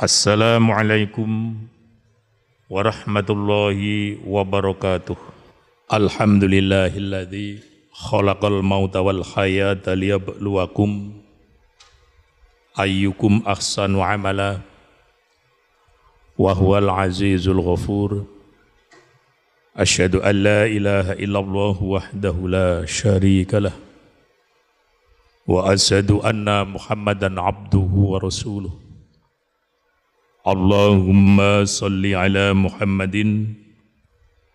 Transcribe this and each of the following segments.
Assalamualaikum warahmatullahi wabarakatuh. Alhamdulillahilladzi khalaqal mauta wal hayata liyabluwakum ayyukum ahsanu amala wa huwal azizul ghafur. Asyhadu an la ilaha illallah wahdahu la syarika lah. Wa asyhadu anna Muhammadan abduhu wa rasuluh. Allahumma salli ala Muhammadin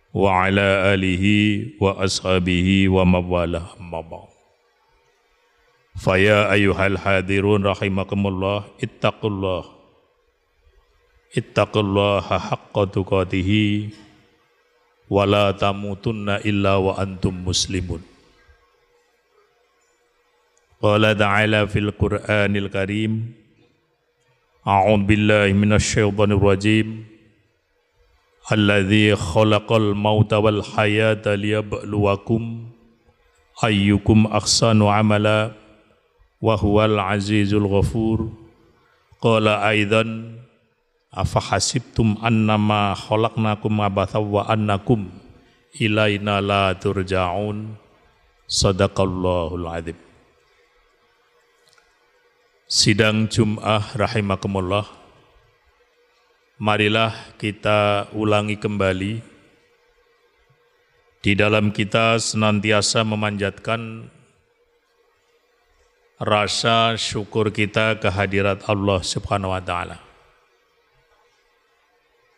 wa ala alihi wa ashabihi wa mawalah amma ba'd. Faya ayuhal hadirun rahimakumullah ittaqullah ittaqullaha haqqa tuqatihi wa la tamutunna illa wa antum muslimun. Qala ta'ala fil Qur'anil Karim أعوذ بالله من الشيطان الرجيم. الذي خلق الموت والحياة ليبلوكم أيكم أحسن عملا وهو العزيز الغفور. قال أيضا أفحسبتم أنما خلقناكم عبثا وأنكم إلينا لا ترجعون؟ صدق الله العظيم. Sidang Jum'ah rahimakumullah. Marilah kita ulangi kembali. Di dalam kita senantiasa memanjatkan Rasa syukur kita kehadirat Allah subhanahu wa ta'ala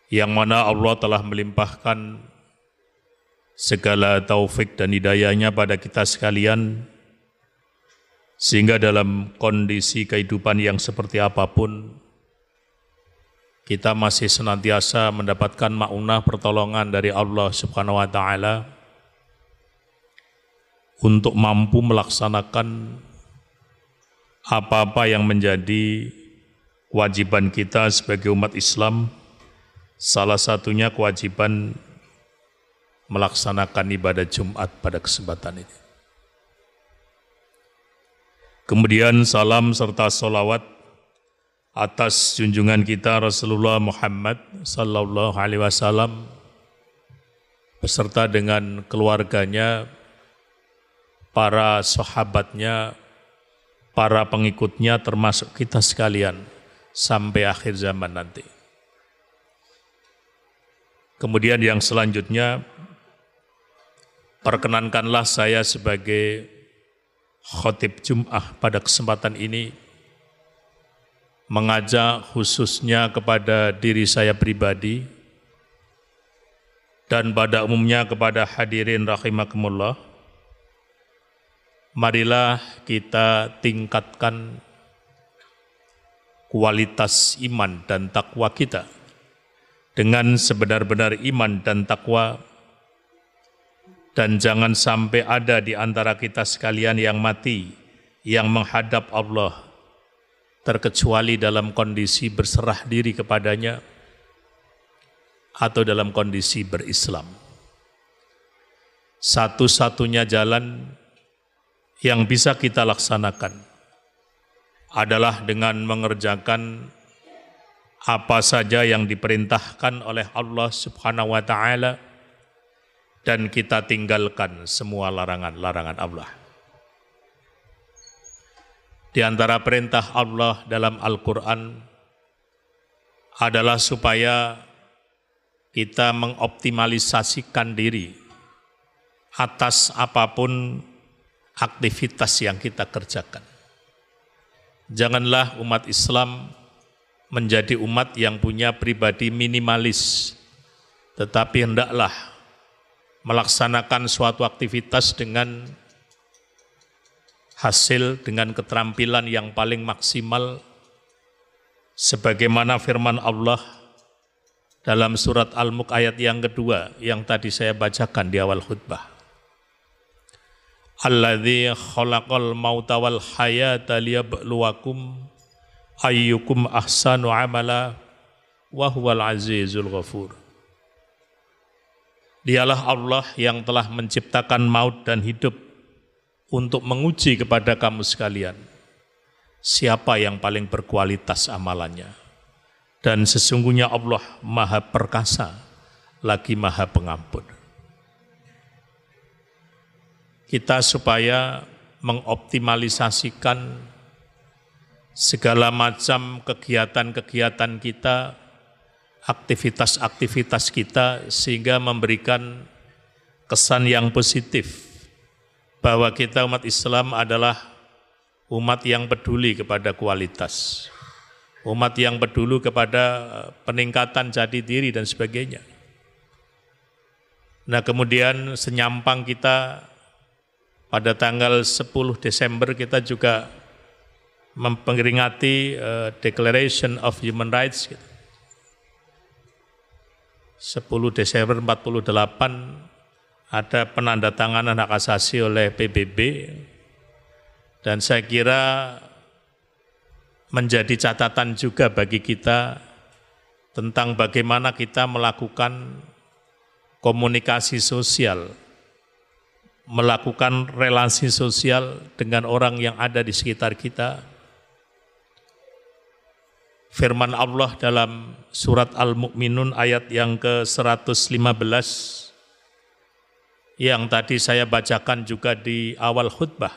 Yang mana Allah telah melimpahkan Segala taufik dan hidayahnya pada kita sekalian sehingga dalam kondisi kehidupan yang seperti apa pun, kita masih senantiasa mendapatkan maunah pertolongan dari Allah Subhanahu wa taala untuk mampu melaksanakan apa-apa yang menjadi kewajiban kita sebagai umat Islam. Salah satunya kewajiban melaksanakan ibadah Jumat pada kesempatan ini. Kemudian salam serta solawat atas junjungan kita Rasulullah Muhammad Sallallahu Alaihi Wasallam beserta dengan keluarganya, para sahabatnya, para pengikutnya termasuk kita sekalian sampai akhir zaman nanti. Kemudian yang selanjutnya perkenankanlah saya sebagai khotib Jum'ah pada kesempatan ini mengajak khususnya kepada diri saya pribadi dan pada umumnya kepada hadirin rahimakumullah. Marilah kita tingkatkan kualitas iman dan takwa kita dengan sebenar-benar iman dan takwa dan jangan sampai ada di antara kita sekalian yang mati, yang menghadap Allah, terkecuali dalam kondisi berserah diri kepadanya, atau dalam kondisi berislam. Satu-satunya jalan yang bisa kita laksanakan adalah dengan mengerjakan apa saja yang diperintahkan oleh Allah Subhanahu wa taala dan kita tinggalkan semua larangan-larangan Allah. Di antara perintah Allah dalam Al-Quran adalah supaya kita mengoptimalisasikan diri atas apa pun aktivitas yang kita kerjakan. Janganlah umat Islam menjadi umat yang punya pribadi minimalis, tetapi hendaklah melaksanakan suatu aktivitas dengan hasil dengan keterampilan yang paling maksimal sebagaimana firman Allah dalam surat Al-Mulk ayat yang kedua yang tadi saya bacakan di awal khutbah. Alladzi khalaqal mauta wal hayata liyabluwakum ayyukum ahsanu amala wa huwal azizul ghafur. Dialah Allah yang telah menciptakan maut dan hidup untuk menguji kepada kamu sekalian siapa yang paling berkualitas amalannya Dan sesungguhnya Allah maha perkasa, lagi maha pengampun. Kita supaya mengoptimalisasikan segala macam kegiatan-kegiatan kita, aktivitas-aktivitas kita sehingga memberikan kesan yang positif bahwa kita umat Islam adalah umat yang peduli kepada kualitas, umat yang peduli kepada eh, peningkatan jati diri dan sebagainya. Nah kemudian senyampang kita pada tanggal 10 Desember kita juga memperingati uh, Declaration of Human Rights. Gitu. 10 Desember 48 ada penandatanganan hak asasi oleh PBB dan saya kira menjadi catatan juga bagi kita tentang bagaimana kita melakukan komunikasi sosial, melakukan relasi sosial dengan orang yang ada di sekitar kita. Firman Allah dalam surat Al-Mu'minun ayat yang ke-115 yang tadi saya bacakan juga di awal khutbah.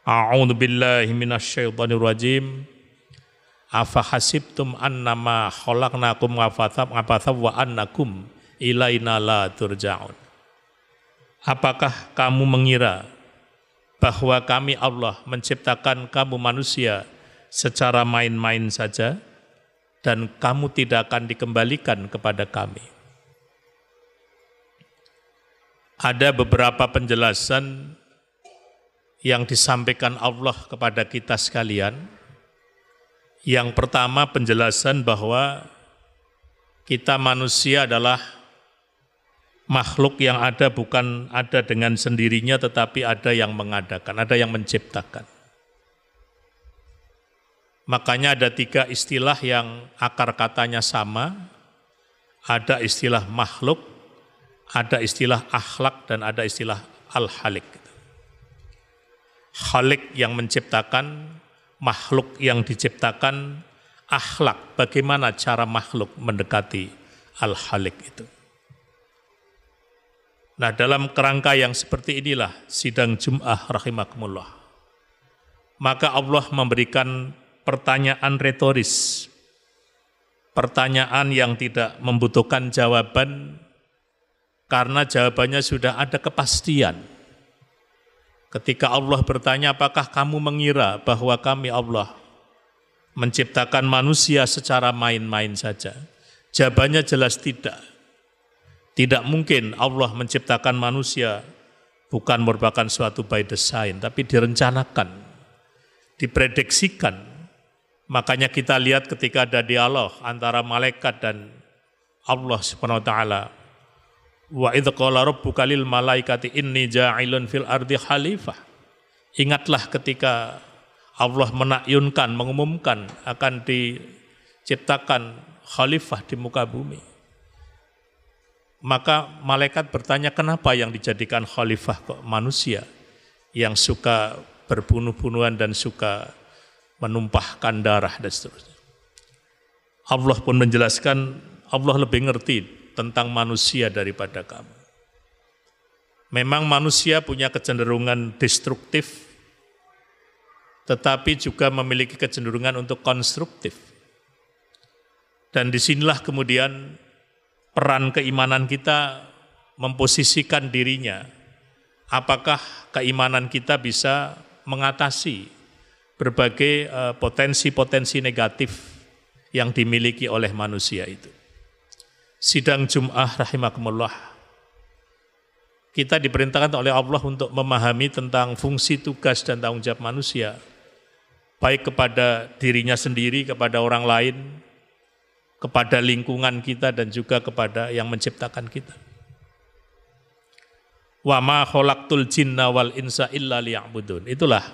A'udzu billahi minasyaitonir rajim. Afa hasibtum annama khalaqnakum afathab afathab wa annakum ilaina la turja'un. Apakah kamu mengira bahwa kami Allah menciptakan kamu manusia secara main-main saja dan kamu tidak akan dikembalikan kepada kami? ada beberapa penjelasan yang disampaikan Allah kepada kita sekalian. Yang pertama penjelasan bahwa kita manusia adalah makhluk yang ada bukan ada dengan sendirinya tetapi ada yang mengadakan, ada yang menciptakan. Makanya ada tiga istilah yang akar katanya sama. Ada istilah makhluk, ada istilah akhlak dan ada istilah al-halik. Halik yang menciptakan, makhluk yang diciptakan, akhlak, bagaimana cara makhluk mendekati al-halik itu. Nah dalam kerangka yang seperti inilah sidang Jum'ah rahimakumullah. Maka Allah memberikan pertanyaan retoris. Pertanyaan yang tidak membutuhkan jawaban karena jawabannya sudah ada kepastian. Ketika Allah bertanya, apakah kamu mengira bahwa kami Allah menciptakan manusia secara main-main saja? Jawabannya jelas tidak. Tidak mungkin Allah menciptakan manusia bukan merupakan suatu by design, tapi direncanakan, diprediksikan. Makanya kita lihat ketika ada dialog antara malaikat dan Allah Subhanahu wa taala Wa idh qala rabbuka lil malaikati inni ja'ilun fil ardi khalifah. Ingatlah ketika Allah menakyunkan, mengumumkan akan diciptakan khalifah di muka bumi. Maka malaikat bertanya kenapa yang dijadikan khalifah kok manusia yang suka berbunuh-bunuhan dan suka menumpahkan darah dan seterusnya. Allah pun menjelaskan Allah lebih ngerti tentang manusia daripada kamu. Memang manusia punya kecenderungan destruktif, tetapi juga memiliki kecenderungan untuk konstruktif. Dan di sinilah kemudian peran keimanan kita memposisikan dirinya. Apakah keimanan kita bisa mengatasi berbagai eh, potensi-potensi negatif yang dimiliki oleh manusia itu sidang Jum'ah rahimakumullah. Kita diperintahkan oleh Allah untuk memahami tentang fungsi tugas dan tanggung jawab manusia. Baik kepada dirinya sendiri, kepada orang lain, kepada lingkungan kita dan juga kepada yang menciptakan kita. Wa ma khalaqtul jinna wal insa illa liya'budun. Itulah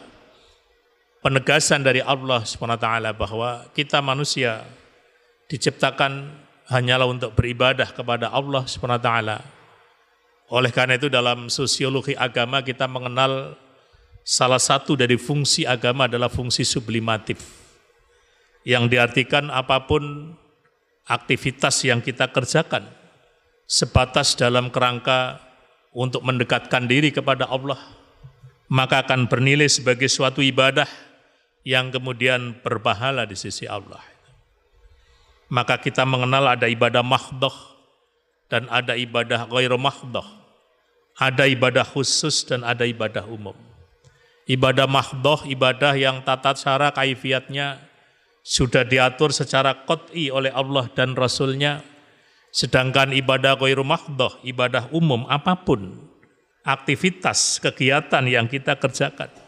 penegasan dari Allah SWT bahwa kita manusia diciptakan hanyalah untuk beribadah kepada Allah SWT. Oleh karena itu dalam sosiologi agama kita mengenal salah satu dari fungsi agama adalah fungsi sublimatif. yang diartikan apa pun aktivitas yang kita kerjakan sebatas dalam kerangka untuk mendekatkan diri kepada Allah maka akan bernilai sebagai suatu ibadah yang kemudian berpahala di sisi Allah. Maka kita mengenal ada ibadah mahdoh dan ada ibadah ghairu mahdoh. Ada ibadah khusus dan ada ibadah umum. Ibadah mahdoh, ibadah yang tata cara kaifiatnya sudah diatur secara qot'i oleh Allah dan Rasulnya. Sedangkan ibadah ghairu mahdoh, ibadah umum apa pun, aktivitas, kegiatan yang kita kerjakan.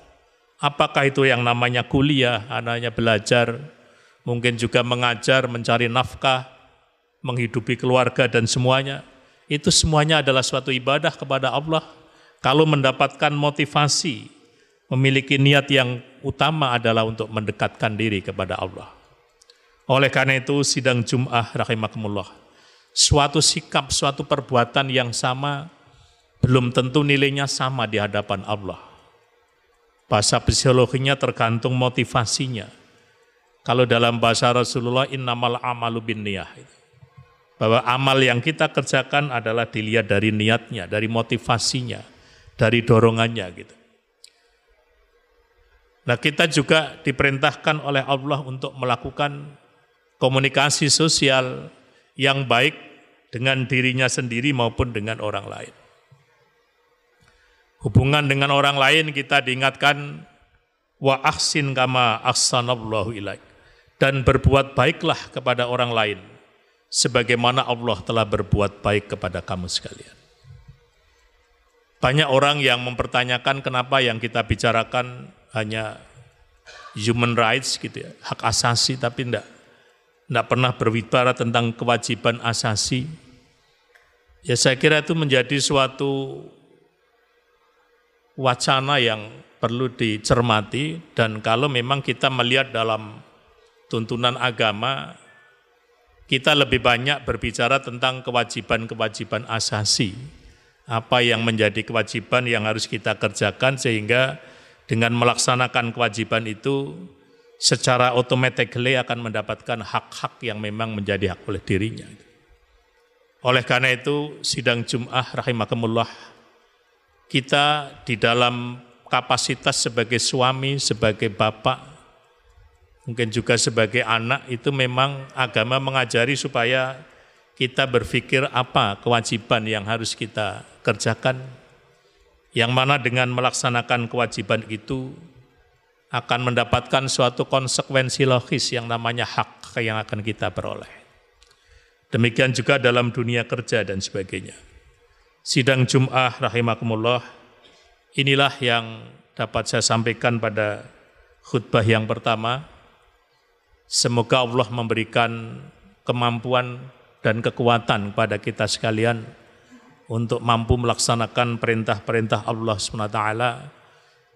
Apakah itu yang namanya kuliah, anaknya belajar, mungkin juga mengajar, mencari nafkah, menghidupi keluarga dan semuanya. Itu semuanya adalah suatu ibadah kepada Allah. Kalau mendapatkan motivasi, memiliki niat yang utama adalah untuk mendekatkan diri kepada Allah. Oleh karena itu sidang Jum'ah rahimakumullah. Suatu sikap, suatu perbuatan yang sama belum tentu nilainya sama di hadapan Allah. Bahasa psikologinya tergantung motivasinya. Kalau dalam bahasa Rasulullah innamal amalu bin niyah. Bahwa amal yang kita kerjakan adalah dilihat dari niatnya, dari motivasinya, dari dorongannya gitu. Nah kita juga diperintahkan oleh Allah untuk melakukan komunikasi sosial yang baik dengan dirinya sendiri maupun dengan orang lain. Hubungan dengan orang lain kita diingatkan wa ahsin kama ahsanallahu ilaik dan berbuat baiklah kepada orang lain sebagaimana Allah telah berbuat baik kepada kamu sekalian. Banyak orang yang mempertanyakan kenapa yang kita bicarakan hanya human rights gitu ya, hak asasi tapi tidak tidak pernah berbicara tentang kewajiban asasi. Ya saya kira itu menjadi suatu wacana yang perlu dicermati dan kalau memang kita melihat dalam tuntunan agama kita lebih banyak berbicara tentang kewajiban-kewajiban asasi. Apa yang menjadi kewajiban yang harus kita kerjakan sehingga dengan melaksanakan kewajiban itu secara otomatis akan mendapatkan hak-hak yang memang menjadi hak oleh dirinya. Oleh karena itu sidang Jum'ah rahimakumullah kita di dalam kapasitas sebagai suami, sebagai bapak, mungkin juga sebagai anak itu memang agama mengajari supaya kita berpikir apa kewajiban yang harus kita kerjakan yang mana dengan melaksanakan kewajiban itu akan mendapatkan suatu konsekuensi logis yang namanya hak yang akan kita peroleh. Demikian juga dalam dunia kerja dan sebagainya. Sidang Jum'ah rahimakumullah, inilah yang dapat saya sampaikan pada khutbah yang pertama. Semoga Allah memberikan kemampuan dan kekuatan pada kita sekalian untuk mampu melaksanakan perintah-perintah Allah SWT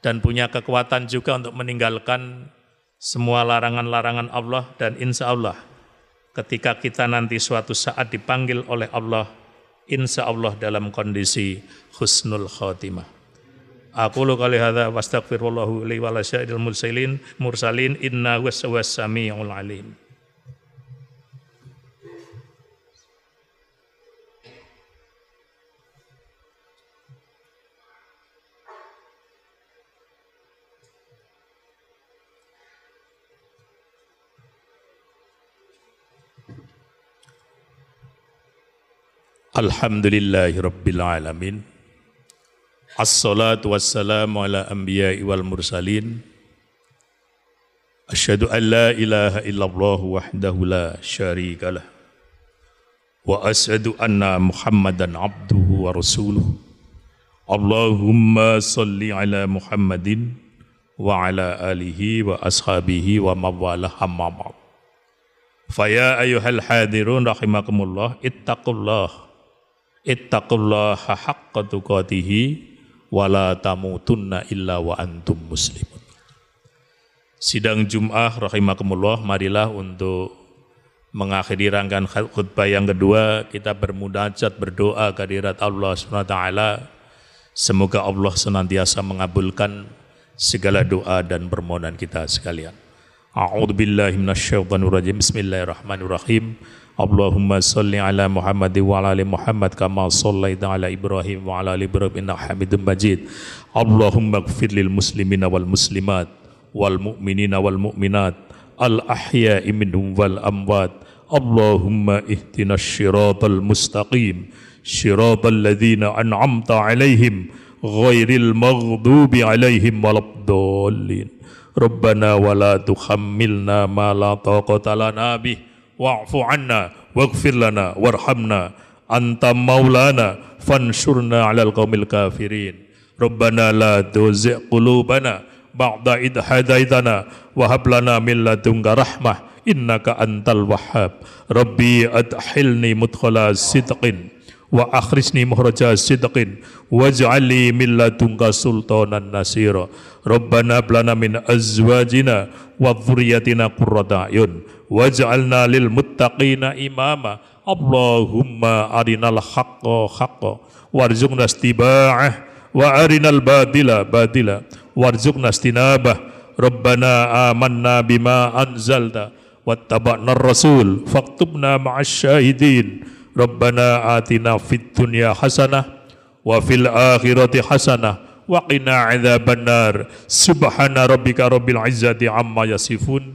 dan punya kekuatan juga untuk meninggalkan semua larangan-larangan Allah dan insya Allah ketika kita nanti suatu saat dipanggil oleh Allah insya Allah dalam kondisi husnul khatimah. Aku lu kali hadza wastaghfirullahu li wa mursalin mursalin inna was samiul alim. Alhamdulillahi Rabbil Alamin Assalatu wassalamu ala anbiya'i wal mursalin Asyhadu an la ilaha illallah wahdahu la syarika lah Wa asyhadu anna Muhammadan abduhu wa rasuluh Allahumma salli ala Muhammadin wa ala alihi wa ashabihi wa mawalah amma ba'd Faya ayuhal hadirun rahimakumullah ittaqullah ittaqullaha haqqa tuqatihi wala tamutunna illa wa antum muslimun. Sidang Jum'ah rahimakumullah marilah untuk mengakhiri rangkaian khutbah yang kedua kita bermunajat berdoa kehadirat Allah SWT semoga Allah senantiasa mengabulkan segala doa dan permohonan kita sekalian. A'udzu billahi minasyaitonir rajim. Bismillahirrahmanirrahim. اللهم صل على محمد وعلى ال محمد كما صليت على إبراهيم وعلى ال إبراهيم انك حميد مجيد اللهم اغفر للمسلمين والمسلمات والمؤمنين والمؤمنات الاحياء منهم والاموات اللهم اهدنا الصراط المستقيم صراط الذين انعمت عليهم غير المغضوب عليهم ولا الضالين ربنا ولا تحملنا ما لا طاقه لنا به واعف عنا واغفر لنا وارحمنا أنت مولانا فانشرنا على القوم الكافرين. ربنا لا تزغ قلوبنا بعد إذ هديتنا وهب لنا من لدنك رحمة إنك أنت الوهاب. ربي أدخلني مدخل صدق وأخرجني مخرج صدق واجعل لي من لدنك سلطانا نصيرا. ربنا هب لنا من أزواجنا وذريتنا قرة أعين. واجعلنا للمتقين إماما. اللهم أرنا الحق حقا وارزقنا اتباعه وأرنا الباطل باطلا. وارزقنا اجتنابه. ربنا آمنا بما أنزلت واتبعنا الرسول فاكتبنا مع الشاهدين. ربنا آتنا في الدنيا حسنة وفي الآخرة حسنة وقنا عذاب النار. سبحان ربك رب العزة عما يصفون.